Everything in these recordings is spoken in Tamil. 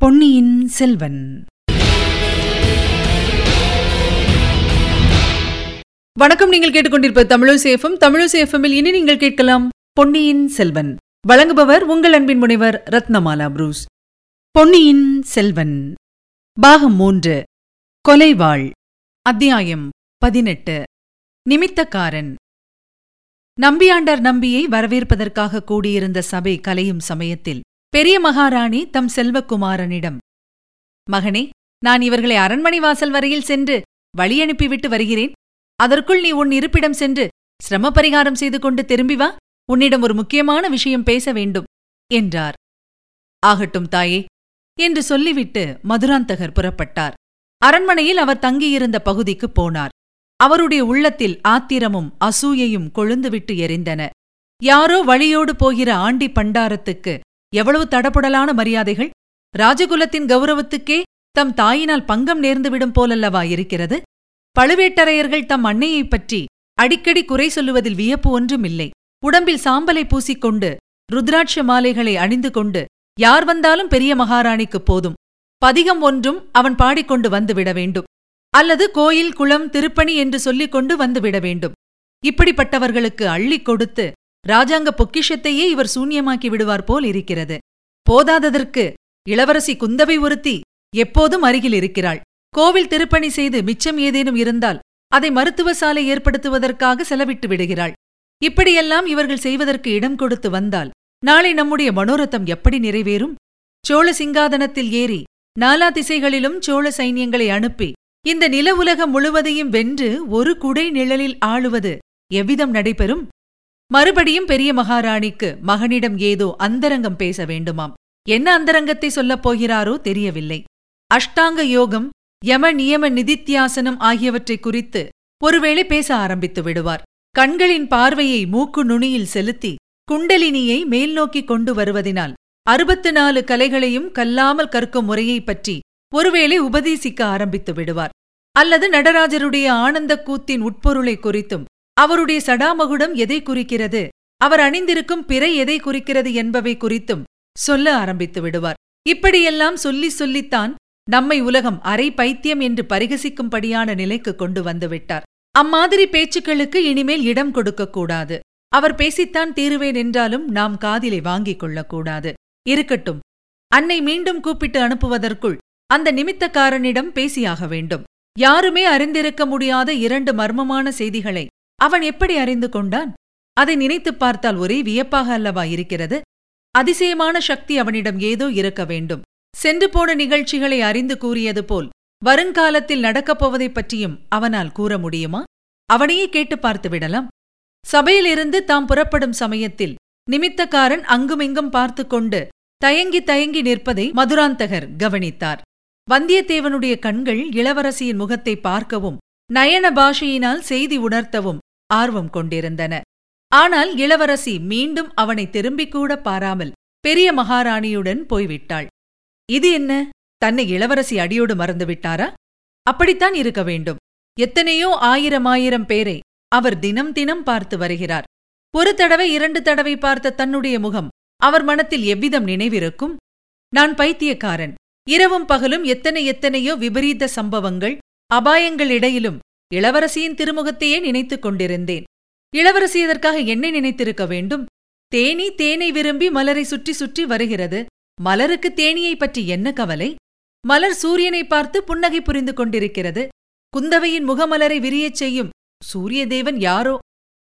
பொன்னியின் செல்வன். வணக்கம் நீங்கள் கேட்டுக்கொண்டிருப்ப தமிழசேஃபம் தமிழசேஃபமில் இனி நீங்கள் கேட்கலாம் பொன்னியின் செல்வன். வழங்குபவர் உங்கள் அன்பின் முனைவர் ரத்னமாலா புரூஸ். பொன்னியின் செல்வன். பாகம் மூன்று. கொலைவாள். அத்தியாயம் பதினெட்டு. நிமித்தக்காரன். நம்பியாண்டார் நம்பியை வரவேற்பதற்காக கூடியிருந்த சபை கலையும் சமயத்தில் பெரிய மகாராணி தம் செல்வக்குமாரனிடம் மகனே நான் இவர்களை அரண்மனை வாசல் வரையில் சென்று வழி அனுப்பிவிட்டு வருகிறேன். அதற்குள் நீ உன் இருப்பிடம் சென்று சிரம பரிகாரம் செய்து கொண்டு திரும்பி வா. உன்னிடம் ஒரு முக்கியமான விஷயம் பேச வேண்டும் என்றார். ஆகட்டும் தாயே என்று சொல்லிவிட்டு மதுராந்தகர் புறப்பட்டார். அரண்மனையில் அவர் தங்கியிருந்த பகுதிக்குப் போனார். அவருடைய உள்ளத்தில் ஆத்திரமும் அசூயையும் கொழுந்துவிட்டு எரிந்தன. யாரோ வழியோடு போகிற ஆண்டி பண்டாரத்துக்கு எவ்வளவு தடபுடலான மரியாதைகள். ராஜகுலத்தின் கௌரவத்துக்கே தம் தாயினால் பங்கம் நேர்ந்துவிடும் போலல்லவா இருக்கிறது. பழுவேட்டரையர்கள் தம் அன்னையைப் பற்றி அடிக்கடி குறை சொல்லுவதில் வியப்பு ஒன்றுமில்லை. உடம்பில் சாம்பலை பூசிக்கொண்டு ருத்ராட்ச மாலைகளை அணிந்து கொண்டு யார் வந்தாலும் பெரிய மகாராணிக்குப் போதும். பதிகம் ஒன்றும் அவன் பாடிக்கொண்டு வந்துவிட வேண்டும். அல்லது கோயில் குளம் திருப்பணி என்று சொல்லிக் கொண்டு வந்துவிட வேண்டும். இப்படிப்பட்டவர்களுக்கு அள்ளிக் கொடுத்து ராஜாங்க பொக்கிஷத்தையே இவர் சூன்யமாக்கி விடுவார் போல் இருக்கிறது. போதாததற்கு இளவரசி குந்தவை ஒருத்தி எப்போதும் அருகில் இருக்கிறாள். கோவில் திருப்பணி செய்து மிச்சம் ஏதேனும் இருந்தால் அதை மருத்துவ சாலை ஏற்படுத்துவதற்காக செலவிட்டு விடுகிறாள். இப்படியெல்லாம் இவர்கள் செய்வதற்கு இடம் கொடுத்து வந்தால் நாளை நம்முடைய மனோரதம் எப்படி நிறைவேறும்? சோழ சிங்காதனத்தில் ஏறி நாலா திசைகளிலும் சோழ சைன்யங்களை அனுப்பி இந்த நில உலகம் முழுவதையும் வென்று ஒரு குடை நிழலில் ஆளுவது எவ்விதம் நடைபெறும்? மறுபடியும் பெரிய மகாராணிக்கு மகனிடம் ஏதோ அந்தரங்கம் பேச வேண்டுமாம். என்ன அந்தரங்கத்தை சொல்லப் போகிறாரோ தெரியவில்லை. அஷ்டாங்க யோகம் யம நியம நிதித்தியாசனம் ஆகியவற்றை குறித்து ஒருவேளை பேச ஆரம்பித்து விடுவார். கண்களின் பார்வையை மூக்கு நுனியில் செலுத்தி குண்டலினியை மேல்நோக்கி கொண்டு வருவதினால் அறுபத்து நாலு கலைகளையும் கல்லாமல் கற்கும் முறையைப் பற்றி ஒருவேளை உபதேசிக்க ஆரம்பித்து விடுவார். அல்லது நடராஜருடைய ஆனந்த கூத்தின் உட்பொருளை குறித்தும் அவருடைய சடாமகுடம் எதை குறிக்கிறது? அவர் அணிந்திருக்கும் பிறை எதை குறிக்கிறது என்பவை குறித்தும் சொல்ல ஆரம்பித்து விடுவார். இப்படியெல்லாம் சொல்லி சொல்லித்தான் நம்மை உலகம் அரை பைத்தியம் என்று பரிகசிக்கும்படியான நிலைக்கு கொண்டு வந்துவிட்டார் அம்மாதிரி பேச்சுக்களுக்கு இனிமேல் இடம் கொடுக்கக்கூடாது அவர் பேசித்தான் தீருவேன் என்றாலும் நாம் காதிலை வாங்கிக் கொள்ளக்கூடாது. இருக்கட்டும். அன்னை மீண்டும் கூப்பிட்டு அனுப்புவதற்குள் அந்த நிமித்தக்காரனிடம் பேசியாக வேண்டும். யாருமே அறிந்திருக்க முடியாத இரண்டு மர்மமான செய்திகளை அவன் எப்படி அறிந்து கொண்டான்? அதை நினைத்துப் பார்த்தால் ஒரே வியப்பாக அல்லவா இருக்கிறது? அதிசயமான சக்தி அவனிடம் ஏதோ இருக்க வேண்டும். சென்று போன நிகழ்ச்சிகளை அறிந்து கூறியது போல் வருங்காலத்தில் நடக்கப் போவதைப் பற்றியும் அவனால் கூற முடியுமா? அவனையே கேட்டு பார்த்து விடலாம். சபையிலிருந்து தாம் புறப்படும் சமயத்தில் நிமித்தக்காரன் அங்குமிங்கும் பார்த்து கொண்டு தயங்கி தயங்கி நிற்பதை மதுராந்தகர் கவனித்தார். வந்தியத்தேவனுடைய கண்கள் இளவரசியின் முகத்தை பார்க்கவும் நயன பாஷையினால் செய்தி உணர்த்தவும் ஆர்வம் கொண்டிருந்தன. ஆனால் இளவரசி மீண்டும் அவனை திரும்பிக் கூட பாராமல் பெரிய மகாராணியுடன் போய்விட்டாள். இது என்ன? தன்னை இளவரசி அடியோடு மறந்துவிட்டாரா அப்படித்தான் இருக்க வேண்டும். எத்தனையோ ஆயிரம் ஆயிரம் பேரை அவர் தினம் தினம் பார்த்து வருகிறார். ஒரு தடவை இரண்டு தடவை பார்த்த தன்னுடைய முகம் அவர் மனத்தில் எவ்விதம் நினைவிருக்கும்? நான் பைத்தியக்காரன். இரவும் பகலும் எத்தனை எத்தனையோ விபரீத சம்பவங்கள் அபாயங்கள் இடையிலும் இளவரசியின் திருமுகத்தையே நினைத்துக் கொண்டிருந்தேன். இளவரசி இதற்காக என்னை நினைத்திருக்க வேண்டும்? தேனி தேனை விரும்பி மலரை சுற்றி சுற்றி வருகிறது. மலருக்கு தேனியைப் பற்றி என்ன கவலை? மலர் சூரியனை பார்த்து புன்னகை புரிந்து கொண்டிருக்கிறது. குந்தவையின் முகமலரை விரியச் செய்யும் சூரிய தேவன் யாரோ?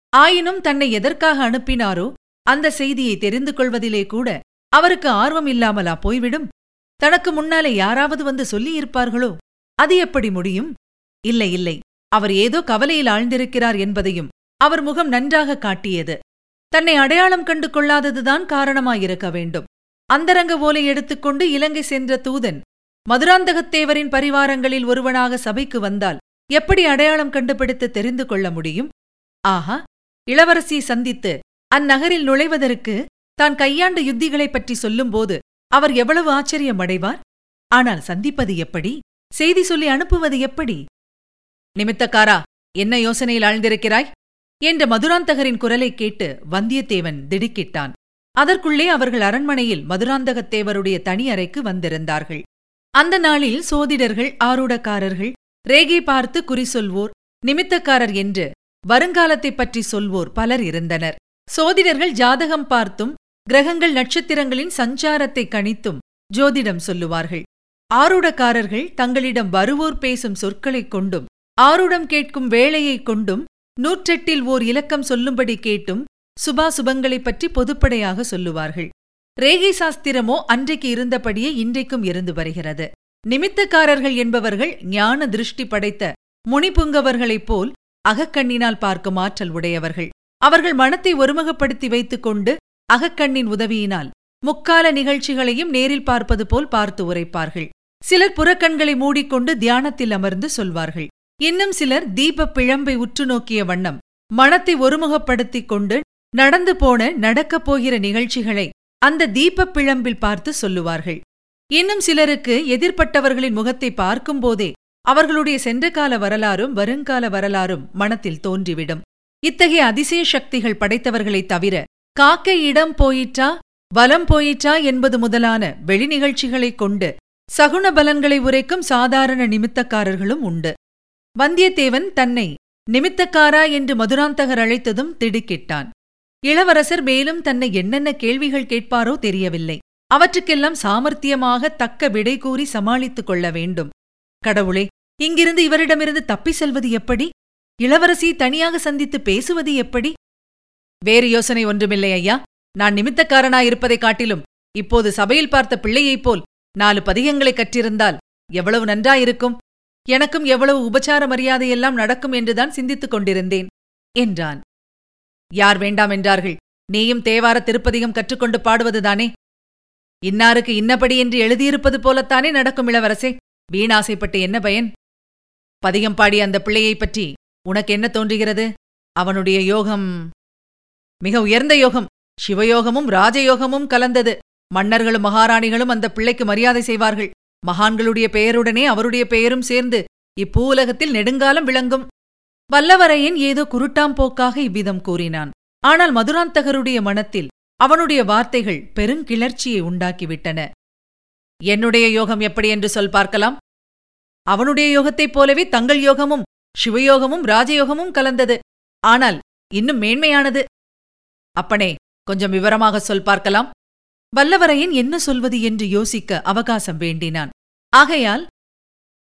ஆயினும் தன்னை எதற்காக அனுப்பினாரோ? அந்த செய்தியை தெரிந்து கொள்வதிலே கூட அவருக்கு ஆர்வம் இல்லாமலா போய்விடும்? தனக்கு முன்னாலே யாராவது வந்து சொல்லியிருப்பார்களோ? அது எப்படி முடியும்? இல்லை இல்லை. அவர் ஏதோ கவலையில் ஆழ்ந்திருக்கிறார் என்பதையும் அவர் முகம் நன்றாக காட்டியது. தன்னை அடையாளம் கண்டு கொள்ளாததுதான் காரணமாயிருக்க வேண்டும். அந்தரங்க ஓலை எடுத்துக்கொண்டு இலங்கை சென்ற தூதன் மதுராந்தகத்தேவரின் பரிவாரங்களில் ஒருவனாக சபைக்கு வந்தால் எப்படி அடையாளம் கண்டுபிடித்து தெரிந்து கொள்ள முடியும்? ஆஹா! இளவரசியை சந்தித்து அந்நகரில் நுழைவதற்கு தான் கையாண்ட யுத்திகளைப் பற்றி சொல்லும்போது அவர் எவ்வளவு ஆச்சரியம் அடைவார் ஆனால் சந்திப்பது எப்படி? செய்தி சொல்லி அனுப்புவது எப்படி? நிமித்தக்காரா என்ன யோசனையில் ஆழ்ந்திருக்கிறாய்? என்ற மதுராந்தகரின் குரலைக் கேட்டு வந்தியத்தேவன் திடுக்கிட்டான். அதற்குள்ளே அவர்கள் அரண்மனையில் மதுராந்தகத்தேவருடைய தனி அறைக்கு வந்திருந்தார்கள். அந்த நாளில் சோதிடர்கள் ஆரூடக்காரர்கள் ரேகை பார்த்து குறி சொல்வோர் நிமித்தக்காரர் என்று வருங்காலத்தைப் பற்றி சொல்வோர் பலர் இருந்தனர். சோதிடர்கள் ஜாதகம் பார்த்தும் கிரகங்கள் நட்சத்திரங்களின் சஞ்சாரத்தை கணித்தும் ஜோதிடம் சொல்லுவார்கள். ஆரூடக்காரர்கள் தங்களிடம் வருவோர் பேசும் சொற்களைக் கொண்டும் ஆருடம் கேட்கும் வேளையைக் கொண்டும் நூற்றெட்டில் ஓர் இலக்கம் சொல்லும்படி கேட்டும் சுபாசுபங்களைப் பற்றி பொதுப்படையாக சொல்லுவார்கள். ரேகை சாஸ்திரமோ அன்றைக்கு இருந்தபடியே இன்றைக்கும் இருந்து வருகிறது. நிமித்தக்காரர்கள் என்பவர்கள் ஞான திருஷ்டி படைத்த முனிபுங்கவர்களைப் போல் அகக்கண்ணினால் பார்க்கும் ஆற்றல் உடையவர்கள். அவர்கள் மனத்தை ஒருமுகப்படுத்தி வைத்துக் கொண்டு அகக்கண்ணின் உதவியினால் முக்கால நிகழ்ச்சிகளையும் நேரில் பார்ப்பது போல் பார்த்து உரைப்பார்கள். சிலர் புறக்கண்களை மூடிக்கொண்டு தியானத்தில் அமர்ந்து சொல்வார்கள். இன்னும் சிலர் தீபப் பிழம்பை உற்று நோக்கிய வண்ணம் மனத்தை ஒருமுகப்படுத்திக் கொண்டு நடந்து போன நடக்கப் போகிற நிகழ்ச்சிகளை அந்த தீபப் பிழம்பில் பார்த்து சொல்லுவார்கள். இன்னும் சிலருக்கு எதிர்ப்பட்டவர்களின் முகத்தை பார்க்கும்போதே அவர்களுடைய சென்ற கால வரலாறும் வருங்கால வரலாறும் மனத்தில் தோன்றிவிடும். இத்தகைய அதிசய சக்திகள் படைத்தவர்களைத் தவிர காக்கை இடம் போயிற்றா வலம் போயிற்றா என்பது முதலான வெளி நிகழ்ச்சிகளைக் கொண்டு சகுன பலன்களை உரைக்கும் சாதாரண நிமித்தக்காரர்களும் உண்டு. வந்தியத்தேவன் தன்னை நிமித்தக்காரா என்று மதுராந்தகர் அழைத்ததும் திடுக்கிட்டான். இளவரசர் மேலும் தன்னை என்னென்ன கேள்விகள் கேட்பாரோ தெரியவில்லை. அவற்றுக்கெல்லாம் சாமர்த்தியமாக தக்க விடை கூறி சமாளித்துக் கொள்ள வேண்டும். கடவுளே இங்கிருந்து இவரிடமிருந்து தப்பி செல்வது எப்படி? இளவரசி தனியாக சந்தித்து பேசுவது எப்படி? வேறு யோசனை ஒன்றுமில்லை ஐயா. நான் நிமித்தக்காரனாயிருப்பதைக் காட்டிலும் இப்போது சபையில் பார்த்த பிள்ளையைப் போல் நாலு பதிகங்களைக் கற்றிருந்தால் எவ்வளவு நன்றாயிருக்கும்? எனக்கும் எவ்வளவு உபச்சார மரியாதையெல்லாம் நடக்கும் என்றுதான் சிந்தித்துக் கொண்டிருந்தேன் என்றான். யார் வேண்டாம் என்றார்கள். நீயும் தேவார திருப்பதிகம் கற்றுக்கொண்டு பாடுவதுதானே? இன்னாருக்கு இன்னபடி என்று எழுதியிருப்பது போலத்தானே நடக்கும் இளவரசே. வீணாசைப்பட்டு என்ன பயன்? பதிகம் பாடிய அந்த பிள்ளையைப் பற்றி உனக்கு என்ன தோன்றுகிறது? அவனுடைய யோகம் மிக உயர்ந்த யோகம். சிவயோகமும் ராஜயோகமும் கலந்தது. மன்னர்களும் மகாராணிகளும் அந்த பிள்ளைக்கு மரியாதை செய்வார்கள். மகான்களுடைய பெயருடனே அவருடைய பெயரும் சேர்ந்து இப்பூலகத்தில் நெடுங்காலம் விளங்கும். வல்லவரையன் ஏதோ குருட்டாம் போக்காக இவ்விதம் கூறினான். ஆனால் மதுராந்தகருடைய மனத்தில் அவனுடைய வார்த்தைகள் பெருங்கிளர்ச்சியை உண்டாக்கிவிட்டன. என்னுடைய யோகம் எப்படி என்று சொல் பார்க்கலாம். அவனுடைய யோகத்தைப் போலவே தங்கள் யோகமும் சிவயோகமும் ராஜயோகமும் கலந்தது. ஆனால் இன்னும் மேன்மையானது. அப்பனே கொஞ்சம் விவரமாக சொல் பார்க்கலாம். வல்லவரையன் என்ன சொல்வது என்று யோசிக்க அவகாசம் வேண்டினான். ஆகையால்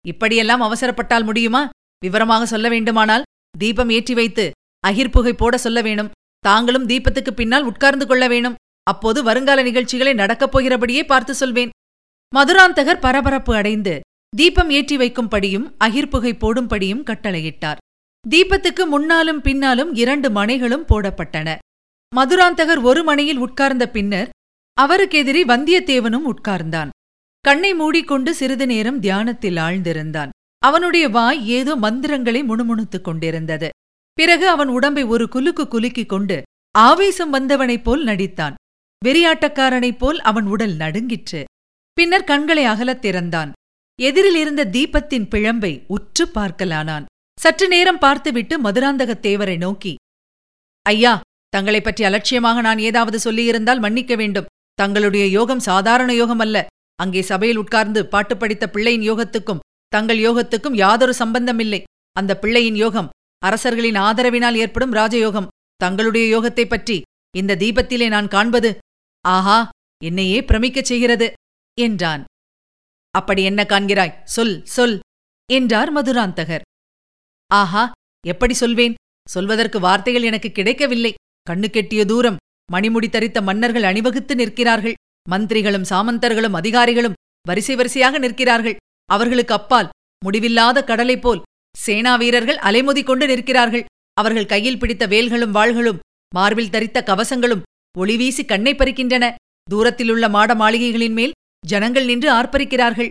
இப்படியெல்லாம் அவசரப்பட்டால் முடியுமா? விவரமாக சொல்ல வேண்டுமானால் தீபம் ஏற்றி வைத்து அகிர்புகை போட சொல்ல வேணும். தாங்களும் தீபத்துக்கு பின்னால் உட்கார்ந்து கொள்ள வேணும். அப்போது வருங்கால நிகழ்ச்சிகளை நடக்கப் போகிறபடியே பார்த்து சொல்வேன். மதுராந்தகர் பரபரப்பு அடைந்து தீபம் ஏற்றி வைக்கும்படியும் அகிர்புகை போடும்படியும் கட்டளையிட்டார். தீபத்துக்கு முன்னாலும் பின்னாலும் இரண்டு மனைகளும் போடப்பட்டன. மதுராந்தகர் ஒரு மனையில் உட்கார்ந்த பின்னர் அவருக்கெதிரி வந்தியத்தேவனும் உட்கார்ந்தான். கண்ணை மூடிக்கொண்டு சிறிது நேரம் தியானத்தில் ஆழ்ந்திருந்தான். அவனுடைய வாய் ஏதோ மந்திரங்களை முணுமுணுத்துக் கொண்டிருந்தது. பிறகு அவன் உடம்பை ஒரு குலுக்கு குலுக்கிக் கொண்டு ஆவேசம் வந்தவனைப் போல் நடித்தான். வெறியாட்டக்காரனைப் போல் அவன் உடல் நடுங்கிற்று. பின்னர் கண்களை அகலத் திறந்தான். எதிரில் இருந்த தீபத்தின் பிழம்பை உற்று பார்க்கலானான். சற்று நேரம் பார்த்துவிட்டு மதுராந்தகத் தேவரை நோக்கி ஐயா தங்களைப் பற்றி அலட்சியமாக நான் ஏதாவது சொல்லியிருந்தால் மன்னிக்க வேண்டும். தங்களுடைய யோகம் சாதாரண யோகம் அல்ல. அங்கே சபையில் உட்கார்ந்து பாட்டு படித்த பிள்ளையின் யோகத்துக்கும் தங்கள் யோகத்துக்கும் யாதொரு சம்பந்தமில்லை. அந்த பிள்ளையின் யோகம் அரசர்களின் ஆதரவினால் ஏற்படும் ராஜயோகம். தங்களுடைய யோகத்தைப் பற்றி இந்த தீபத்திலே நான் காண்பது ஆஹா என்னையே பிரமிக்கச் செய்கிறது என்றான். அப்படி என்ன காண்கிறாய்? சொல் சொல் என்றார் மதுராந்தகர். ஆஹா எப்படி சொல்வேன்? சொல்வதற்கு வார்த்தைகள் எனக்கு கிடைக்கவில்லை. கண்ணு கெட்டிய தூரம் மணிமுடி தரித்த மன்னர்கள் அணிவகுத்து நிற்கிறார்கள். மந்திரிகளும் சாமந்தர்களும் அதிகாரிகளும் வரிசை வரிசையாக நிற்கிறார்கள். அவர்களுக்கு அப்பால் முடிவில்லாத கடலைப் போல் சேனா வீரர்கள் அலைமோதி கொண்டு நிற்கிறார்கள். அவர்கள் கையில் பிடித்த வேல்களும் வாள்களும் மார்பில் தரித்த கவசங்களும் ஒளிவீசி கண்ணை பறிக்கின்றன. தூரத்திலுள்ள மாட மாளிகைகளின் மேல் ஜனங்கள் நின்று ஆர்ப்பரிக்கிறார்கள்.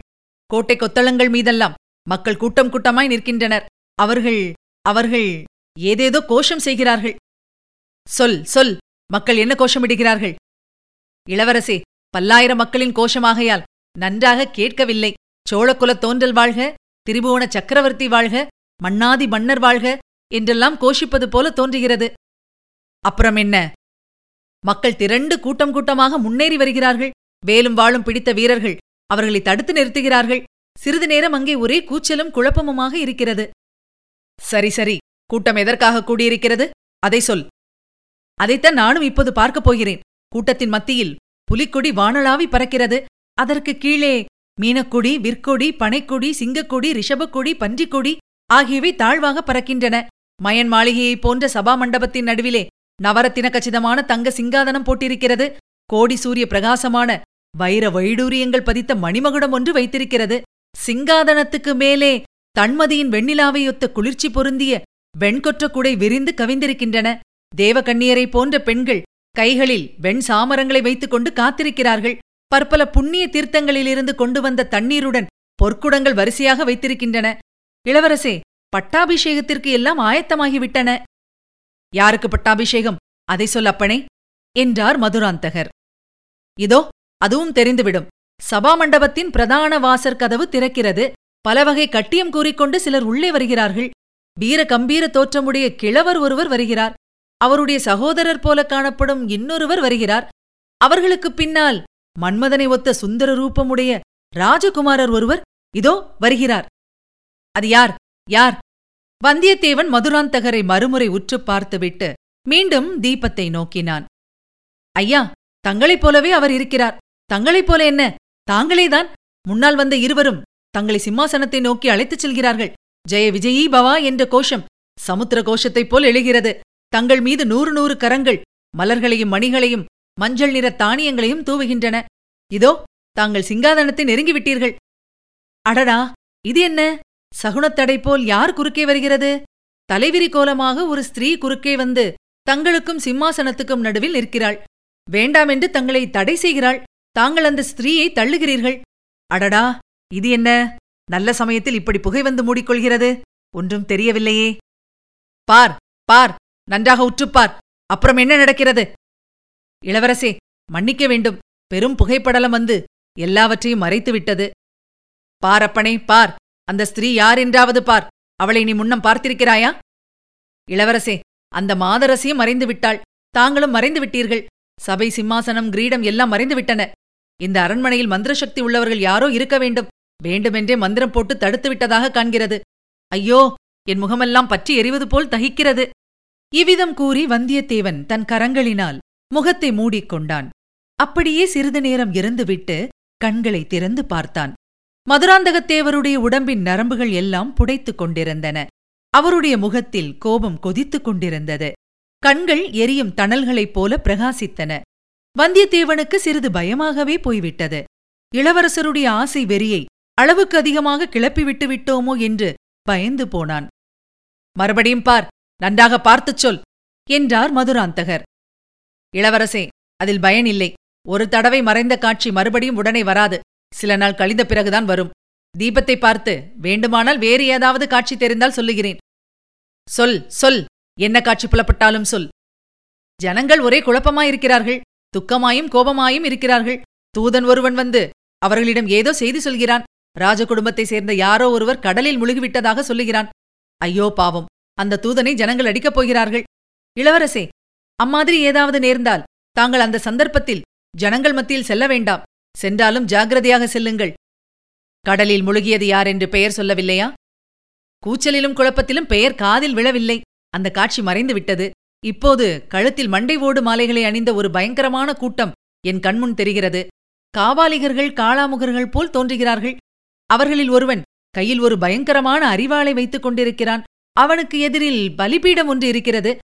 கோட்டை கொத்தளங்கள் மீதெல்லாம் மக்கள் கூட்டம் கூட்டமாய் நிற்கின்றனர். அவர்கள் அவர்கள் ஏதேதோ கோஷம் செய்கிறார்கள். சொல் சொல். மக்கள் என்ன கோஷமிடுகிறார்கள்? இளவரசே பல்லாயிரம் மக்களின் கோஷமாகையால் நன்றாக கேட்கவில்லை. சோழக்குலத் தோன்றல் வாழ்க திரிபுவன சக்கரவர்த்தி வாழ்க மன்னாதி மன்னர் வாழ்க என்றெல்லாம் கோஷிப்பது போல தோன்றுகிறது. அப்புறம் என்ன? மக்கள் திரண்டு கூட்டம் கூட்டமாக முன்னேறி வருகிறார்கள். வேலும் வாளும் பிடித்த வீரர்கள் அவர்களை தடுத்து நிறுத்துகிறார்கள். சிறிது நேரம் அங்கே ஒரே கூச்சலும் குழப்பமுமாக இருக்கிறது. சரி சரி கூட்டம் எதற்காக கூடியிருக்கிறது? அதை சொல். அதைத்தான் நானும் இப்போது பார்க்கப் போகிறேன். கூட்டத்தின் மத்தியில் புலிக்கொடி வானளாவி பறக்கிறது. அதற்கு கீழே மீனக்கொடி விற்கொடி பனைக்கொடி சிங்கக்கொடி ரிஷபக்கொடி பன்றிக்கொடி ஆகியவை தாழ்வாக பறக்கின்றன. மயன் மாளிகையைப் போன்ற சபா மண்டபத்தின் நடுவிலே நவரத்தின கச்சிதமான தங்க சிங்காதனம் போட்டிருக்கிறது. கோடி சூரிய பிரகாசமான வைர வைடூரியங்கள் பதித்த மணிமகுடம் ஒன்று வைத்திருக்கிறது. சிங்காதனத்துக்கு மேலே தன்மதியின் வெண்ணிலாவையொத்த குளிர்ச்சி பொருந்திய வெண்கொற்ற குடை விரிந்து கவிந்திருக்கின்றன. தேவகண்ணியரை போன்ற பெண்கள் கைகளில் வெண் சாமரங்களை வைத்துக் கொண்டு காத்திருக்கிறார்கள். பற்பல புண்ணிய தீர்த்தங்களிலிருந்து கொண்டு வந்த தண்ணீருடன் பொற்குடங்கள் வரிசையாக வைத்திருக்கின்றன. இளவரசே பட்டாபிஷேகத்திற்கு எல்லாம் ஆயத்தமாகிவிட்டன. யாருக்கு பட்டாபிஷேகம்? அதை சொல் அப்பனே என்றார் மதுராந்தகர். இதோ அதுவும் தெரிந்துவிடும். சபா மண்டபத்தின் பிரதான வாசற் கதவு திறக்கிறது. பலவகை கட்டியம் கூறிக்கொண்டு சிலர் உள்ளே வருகிறார்கள். வீர கம்பீர தோற்றமுடைய கிழவர் ஒருவர் வருகிறார். அவருடைய சகோதரர் போல காணப்படும் இன்னொருவர் வருகிறார். அவர்களுக்குப் பின்னால் மன்மதனை ஒத்த சுந்தர ரூபமுடைய ராஜகுமாரர் ஒருவர் இதோ வருகிறார். அது யார்? யார்? வந்தியத்தேவன் மதுராந்தகரை மறுமுறை உற்றுப் பார்த்துவிட்டு மீண்டும் தீபத்தை நோக்கினான். ஐயா தங்களைப் போலவே அவர் இருக்கிறார். தங்களைப் போல என்ன? தாங்களேதான். முன்னால் வந்த இருவரும் தங்களை சிம்மாசனத்தை நோக்கி அழைத்துச் செல்கிறார்கள். ஜெய விஜயீ பவா என்ற கோஷம் சமுத்திர கோஷத்தைப் போல் எழுகிறது. தங்கள் மீது நூறு நூறு கரங்கள் மலர்களையும் மணிகளையும் மஞ்சள் நிற தானியங்களையும் தூவுகின்றன. இதோ தாங்கள் சிங்காதனத்தை நெருங்கிவிட்டீர்கள். அடடா இது என்ன? சகுனத்தடை போல் யார் குறுக்கே வருகிறது? தலைவிரி கோலமாக ஒரு ஸ்திரீ குறுக்கே வந்து தங்களுக்கும் சிம்மாசனத்துக்கும் நடுவில் நிற்கிறாள். வேண்டாமென்று தங்களை தடை செய்கிறாள். தாங்கள் அந்த ஸ்திரீயை தள்ளுகிறீர்கள். அடடா இது என்ன? நல்ல சமயத்தில் இப்படி புகை வந்து மூடிக்கொள்கிறது. ஒன்றும் தெரியவில்லையே. பார் பார் நன்றாக உற்றுப்பார். அப்புறம் என்ன நடக்கிறது? இளவரசே மன்னிக்க வேண்டும். பெரும் புகைப்படலம் வந்து எல்லாவற்றையும் மறைத்துவிட்டது. பாரப்பனே பார். அந்த ஸ்திரீ யார் என்றாவது பார். அவளை நீ முன்னம் பார்த்திருக்கிறாயா? இளவரசே அந்த மாதரசியும் மறைந்து விட்டாள் தாங்களும் மறைந்து விட்டீர்கள் சபை சிம்மாசனம் கிரீடம் எல்லாம் மறைந்து விட்டன இந்த அரண்மனையில் மந்திர சக்தி உள்ளவர்கள் யாரோ இருக்க வேண்டும். வேண்டுமென்றே மந்திரம் போட்டு தடுத்து விட்டதாக காண்கிறது. ஐயோ என் முகமெல்லாம் பற்றி எறிவது போல் தகிக்கிறது. இவ்விதம் கூறி வந்தியத்தேவன் தன் கரங்களினால் முகத்தை மூடிக்கொண்டான். அப்படியே சிறிது நேரம் இருந்துவிட்டு கண்களை திறந்து பார்த்தான். மதுராந்தகத்தேவருடைய உடம்பின் நரம்புகள் எல்லாம் புடைத்துக் கொண்டிருந்தன. அவருடைய முகத்தில் கோபம் கொதித்துக் கொண்டிருந்தது. கண்கள் எரியும் தணல்களைப் போல பிரகாசித்தன. வந்தியத்தேவனுக்கு சிறிது பயமாகவே போய்விட்டது. இளவரசருடைய ஆசை வெறியை அளவுக்கு அதிகமாக கிளப்பிவிட்டு விட்டோமோ என்று பயந்து போனான். மறுபடியும் பார் நன்றாக பார்த்துச் சொல் என்றார் மதுராந்தகர். இளவரசே அதில் பயனில்லை ஒரு தடவை மறைந்த காட்சி மறுபடியும் உடனே வராது. சில நாள் கழிந்த பிறகுதான் வரும். தீபத்தை பார்த்து வேண்டுமானால் வேறு ஏதாவது காட்சி தெரிந்தால் சொல்லுகிறேன். சொல் சொல். என்ன காட்சி புலப்பட்டாலும் சொல். ஜனங்கள் ஒரே குழப்பமாயிருக்கிறார்கள். துக்கமாயும் கோபமாயும் இருக்கிறார்கள். தூதன் ஒருவன் வந்து அவர்களிடம் ஏதோ செய்தி சொல்கிறான். ராஜ குடும்பத்தைச் சேர்ந்த யாரோ ஒருவர் கடலில் முழுகிவிட்டதாக சொல்லுகிறான். ஐயோ பாவம். அந்த தூதனை ஜனங்கள் அடிக்கப் போகிறார்கள். இளவரசே அம்மாதிரி ஏதாவது நேர்ந்தால் தாங்கள் அந்த சந்தர்ப்பத்தில் ஜனங்கள் மத்தியில் செல்ல வேண்டாம். சென்றாலும் ஜாகிரதையாக செல்லுங்கள். கடலில் முழுகியது யார் என்று பெயர் சொல்லவில்லையா? கூச்சலிலும் குழப்பத்திலும் பெயர் காதில் விழவில்லை. அந்த காட்சி மறைந்து விட்டது இப்போது கழுத்தில் மண்டை ஓடு மாலைகளை அணிந்த ஒரு பயங்கரமான கூட்டம் என் கண்முன் தெரிகிறது. காவாலிகர்கள் காளாமுகர்கள் போல் தோன்றுகிறார்கள். அவர்களில் ஒருவன் கையில் ஒரு பயங்கரமான அறிவாளை வைத்துக் கொண்டிருக்கிறான். அவனுக்கு எதிரில் பலிபீடம் ஒன்று இருக்கிறது.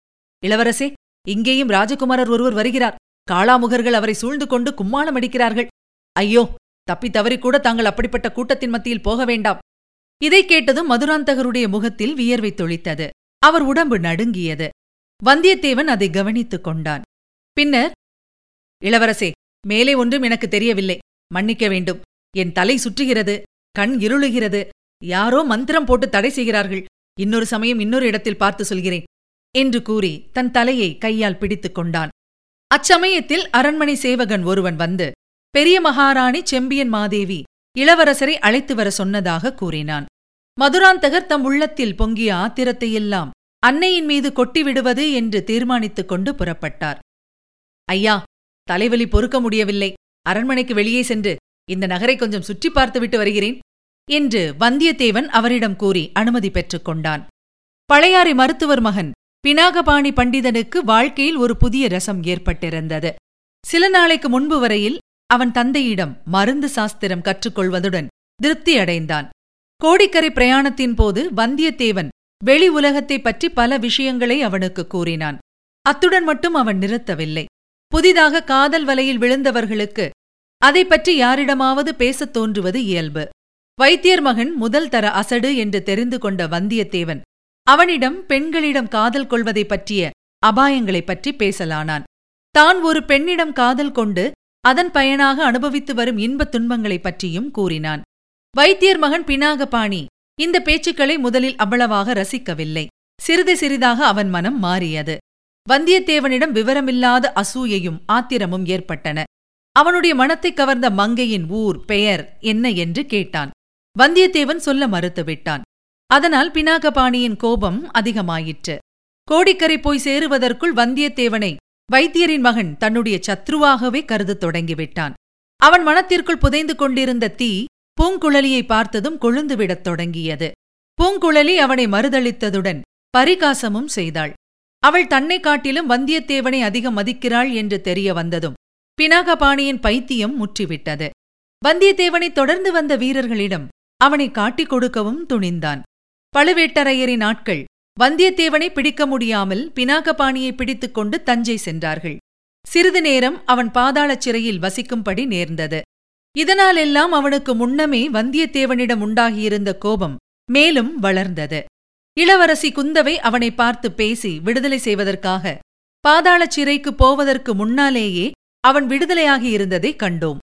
இளவரசே இங்கேயும் ராஜகுமாரர் ஒருவர் வருகிறார். காளாமுகர்கள் அவரை சூழ்ந்து கொண்டு கும்மாளம் அடிக்கிறார்கள். ஐயோ தப்பி தவறிக்கூட தாங்கள் அப்படிப்பட்ட கூட்டத்தின் மத்தியில் போக வேண்டாம். இதைக் கேட்டதும் மதுராந்தகருடைய முகத்தில் வியர்வை தொளித்தது அவர் உடம்பு நடுங்கியது. வந்தியத்தேவன் அதை கவனித்துக் கொண்டான். பின்னர் இளவரசே மேலே ஒன்றும் எனக்கு தெரியவில்லை. மன்னிக்க வேண்டும். என் தலை சுற்றுகிறது. கண் இருளுகிறது. யாரோ மந்திரம் போட்டு தடை செய்கிறார்கள். இன்னொரு சமயம் இன்னொரு இடத்தில் பார்த்து சொல்கிறேன். என்று கூறி தன் தலையை கையால் பிடித்துக் கொண்டான். அச்சமயத்தில் அரண்மனை சேவகன் ஒருவன் வந்து பெரிய மகாராணி செம்பியன் மாதேவி இளவரசரை அழைத்து வர சொன்னதாக கூறினான். மதுராந்தகர் தம் உள்ளத்தில் பொங்கிய ஆத்திரத்தை எல்லாம் அன்னையின் மீது கொட்டிவிடுவது என்று தீர்மானித்துக் கொண்டு புறப்பட்டார். ஐயா தலைவலி பொறுக்க முடியவில்லை. அரண்மனைக்கு வெளியே சென்று இந்த நகரை கொஞ்சம் சுற்றி பார்த்துவிட்டு வருகிறேன். என்று வந்தியத்தேவன் அவரிடம் கூறி அனுமதி பெற்றுக் கொண்டான். பழையாறை மருத்துவர் மகன் பினாகபாணி பண்டிதனுக்கு வாழ்க்கையில் ஒரு புதிய ரசம் ஏற்பட்டிருந்தது. சில நாளைக்கு முன்பு வரையில் அவன் தந்தையிடம் மருந்து சாஸ்திரம் கற்றுக்கொள்வதுடன் திருப்தியடைந்தான் கோடிக்கரை பிரயாணத்தின் போது வந்தியத்தேவன் வெளி உலகத்தைப் பற்றி பல விஷயங்களை அவனுக்கு கூறினான். அத்துடன் மட்டும் அவன் நிறுத்தவில்லை. புதிதாக காதல் வலையில் விழுந்தவர்களுக்கு அதை பற்றி யாரிடமாவது பேசத் தோன்றுவது இயல்பு. வைத்தியர் மகன் முதல் தர அசடு என்று தெரிந்து கொண்ட வந்தியத்தேவன் அவனிடம் பெண்களிடம் காதல் கொள்வதைப் பற்றிய அபாயங்களைப் பற்றி பேசலானான். தான் ஒரு பெண்ணிடம் காதல் கொண்டு அதன் பயனாக அனுபவித்து வரும் இன்பத் துன்பங்களைப் பற்றியும் கூறினான். வைத்தியர் மகன் பினாகபாணி இந்த பேச்சுக்களை முதலில் அவ்வளவாக ரசிக்கவில்லை. சிறிது சிறிதாக அவன் மனம் மாறியது. வந்தியத்தேவனிடம் விவரமில்லாத அசூயையும் ஆத்திரமும் ஏற்பட்டன. அவனுடைய மனத்தைக் கவர்ந்த மங்கையின் ஊர் பெயர் என்ன என்று கேட்டான். வந்தியத்தேவன் சொல்ல மறுத்துவிட்டான். அதனால் பினாகபாணியின் கோபம் அதிகமாயிற்று. கோடிக்கரை போய் சேருவதற்குள் வந்தியத்தேவனை வைத்தியரின் மகன் தன்னுடைய சத்ருவாகவே கருதத் தொடங்கிவிட்டான். அவன் மனத்திற்குள் புதைந்து கொண்டிருந்த தீ பூங்குழலியை பார்த்ததும் கொழுந்துவிடத் தொடங்கியது. பூங்குழலி அவனை மறுதளித்ததுடன் பரிகாசமும் செய்தாள். அவள் தன்னை காட்டிலும் வந்தியத்தேவனை அதிகம் மதிக்கிறாள் என்று தெரிய வந்ததும் பினாகபாணியின் பைத்தியம் முற்றிவிட்டது. வந்தியத்தேவனை தொடர்ந்து வந்த வீரர்களிடம் அவனை காட்டிக் கொடுக்கவும் துணிந்தான். பழுவேட்டரையரின் ஆட்கள் வந்தியத்தேவனை பிடிக்க முடியாமல் பினாகபாணியை பிடித்துக் கொண்டு தஞ்சை சென்றார்கள். சிறிது நேரம் அவன் பாதாளச் சிறையில் வசிக்கும்படி நேர்ந்தது. இதனாலெல்லாம் அவனுக்கு முன்னமே வந்தியத்தேவனிடம் உண்டாகியிருந்த கோபம் மேலும் வளர்ந்தது. இளவரசி குந்தவை அவனை பார்த்து பேசி விடுதலை செய்வதற்காக பாதாளச் சிறைக்கு போவதற்கு முன்னாலேயே அவன் விடுதலையாகியிருந்ததைக் கண்டோம்.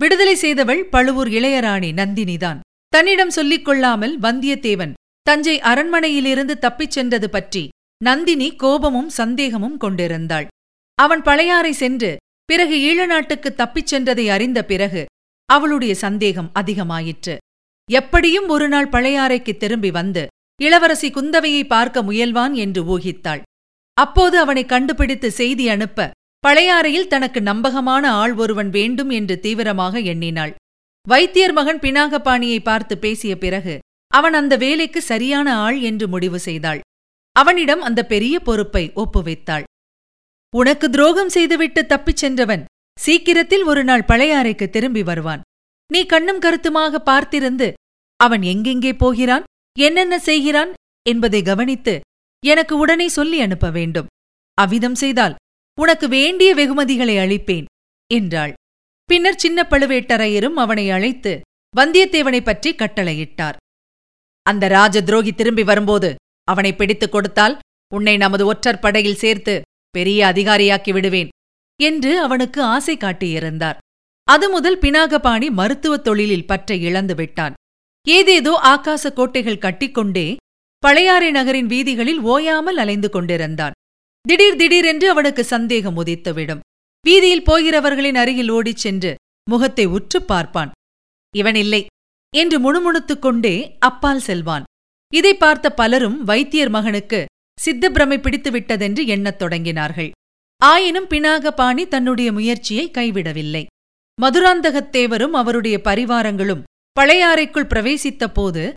விடுதலை செய்தவள் பழுவூர் இளையராணி நந்தினிதான். தன்னிடம் சொல்லிக் கொள்ளாமல் வந்தியத்தேவன் தஞ்சை அரண்மனையிலிருந்து தப்பிச் சென்றது பற்றி நந்தினி கோபமும் சந்தேகமும் கொண்டிருந்தாள். அவன் பழையாறை சென்று பிறகு ஈழ நாட்டுக்கு தப்பிச் சென்றதை அறிந்த பிறகு அவளுடைய சந்தேகம் அதிகமாயிற்று. எப்படியும் ஒருநாள் பழையாறைக்கு திரும்பி வந்து இளவரசி குந்தவையை பார்க்க முயல்வான் என்று ஊகித்தாள். அப்போது அவனை கண்டுபிடித்து செய்தி அனுப்ப பழையாறையில் தனக்கு நம்பகமான ஆள் ஒருவன் வேண்டும் என்று தீவிரமாக எண்ணினாள். வைத்தியர் மகன் பினாகபாணியை பார்த்து பேசிய பிறகு அவன் அந்த வேலைக்கு சரியான ஆள் என்று முடிவு செய்தாள். அவனிடம் அந்த பெரிய பொறுப்பை ஒப்புவித்தாள். உனக்கு துரோகம் செய்துவிட்டு தப்பிச் சென்றவன் சீக்கிரத்தில் ஒரு நாள் பழையாறைக்கு திரும்பி வருவான். நீ கண்ணும் கருத்துமாக பார்த்திருந்து அவன் எங்கெங்கே போகிறான் என்னென்ன செய்கிறான் என்பதை கவனித்து எனக்கு உடனே சொல்லி அனுப்ப வேண்டும். அவ்விதம் செய்தால் உனக்கு வேண்டிய வெகுமதிகளை அளிப்பேன் என்றாள். பின்னர் சின்ன பழுவேட்டரையரும் அவனை அழைத்து வந்தியத்தேவனைப் பற்றி கட்டளையிட்டார். அந்த ராஜ துரோகி திரும்பி வரும்போது அவனை பிடித்துக் கொடுத்தால் உன்னை நமது ஒற்றர் படையில் சேர்த்து பெரிய அதிகாரியாக்கி விடுவேன் என்று அவனுக்கு ஆசை காட்டியிருந்தார். அது முதல் பினாகபாணி மருத்துவத் தொழிலில் பற்றை இழந்து விட்டான். ஏதேதோ ஆகாச கோட்டைகள் கட்டிக்கொண்டே பழையாறை நகரின் வீதிகளில் ஓயாமல் அலைந்து கொண்டிருந்தான். திடீர் திடீரென்று அவனுக்கு சந்தேகம் உதித்துவிடும். வீதியில் போகிறவர்களின் அருகில் ஓடிச் சென்று முகத்தை உற்றுப் பார்ப்பான். இவன் இல்லை என்று முணுமுணுத்துக் கொண்டே அப்பால் செல்வான். இதை பார்த்த பலரும் வைத்தியர் மகனுக்கு சித்தப்பிரமை பிடித்துவிட்டதென்று எண்ணத் தொடங்கினார்கள். ஆயினும் பினாகபாணி தன்னுடைய முயற்சியை கைவிடவில்லை. மதுராந்தகத்தேவரும் அவருடைய பரிவாரங்களும் பழையாறைக்குள் பிரவேசித்த போது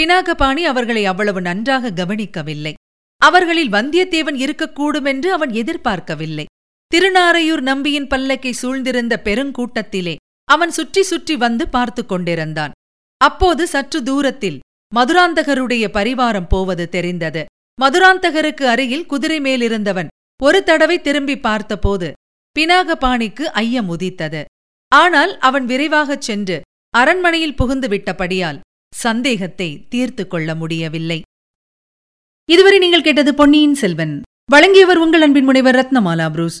பினாகபாணி அவர்களை அவ்வளவு நன்றாக கவனிக்கவில்லை. அவர்களில் வந்தியத்தேவன் இருக்கக்கூடுமென்று அவன் எதிர்பார்க்கவில்லை. திருநாரையூர் நம்பியின் பல்லக்கை சூழ்ந்திருந்த பெருங்கூட்டத்திலே அவன் சுற்றி சுற்றி வந்து பார்த்து கொண்டிருந்தான். அப்போது சற்று தூரத்தில் மதுராந்தகருடைய பரிவாரம் போவது தெரிந்தது. மதுராந்தகருக்கு அருகில் குதிரை மேலிருந்தவன் ஒரு தடவை திரும்பி பார்த்தபோது பினாகபாணிக்கு ஐயம் உதித்தது. ஆனால் அவன் விரைவாகச் சென்று அரண்மனையில் புகுந்து விட்டபடியால் சந்தேகத்தை தீர்த்து கொள்ள முடியவில்லை. இதுவரை நீங்கள் கேட்டது பொன்னியின் செல்வன். வழங்கியவர் உங்கள் அன்பின் முனைவர் ரத்னமாலா புரூஸ்.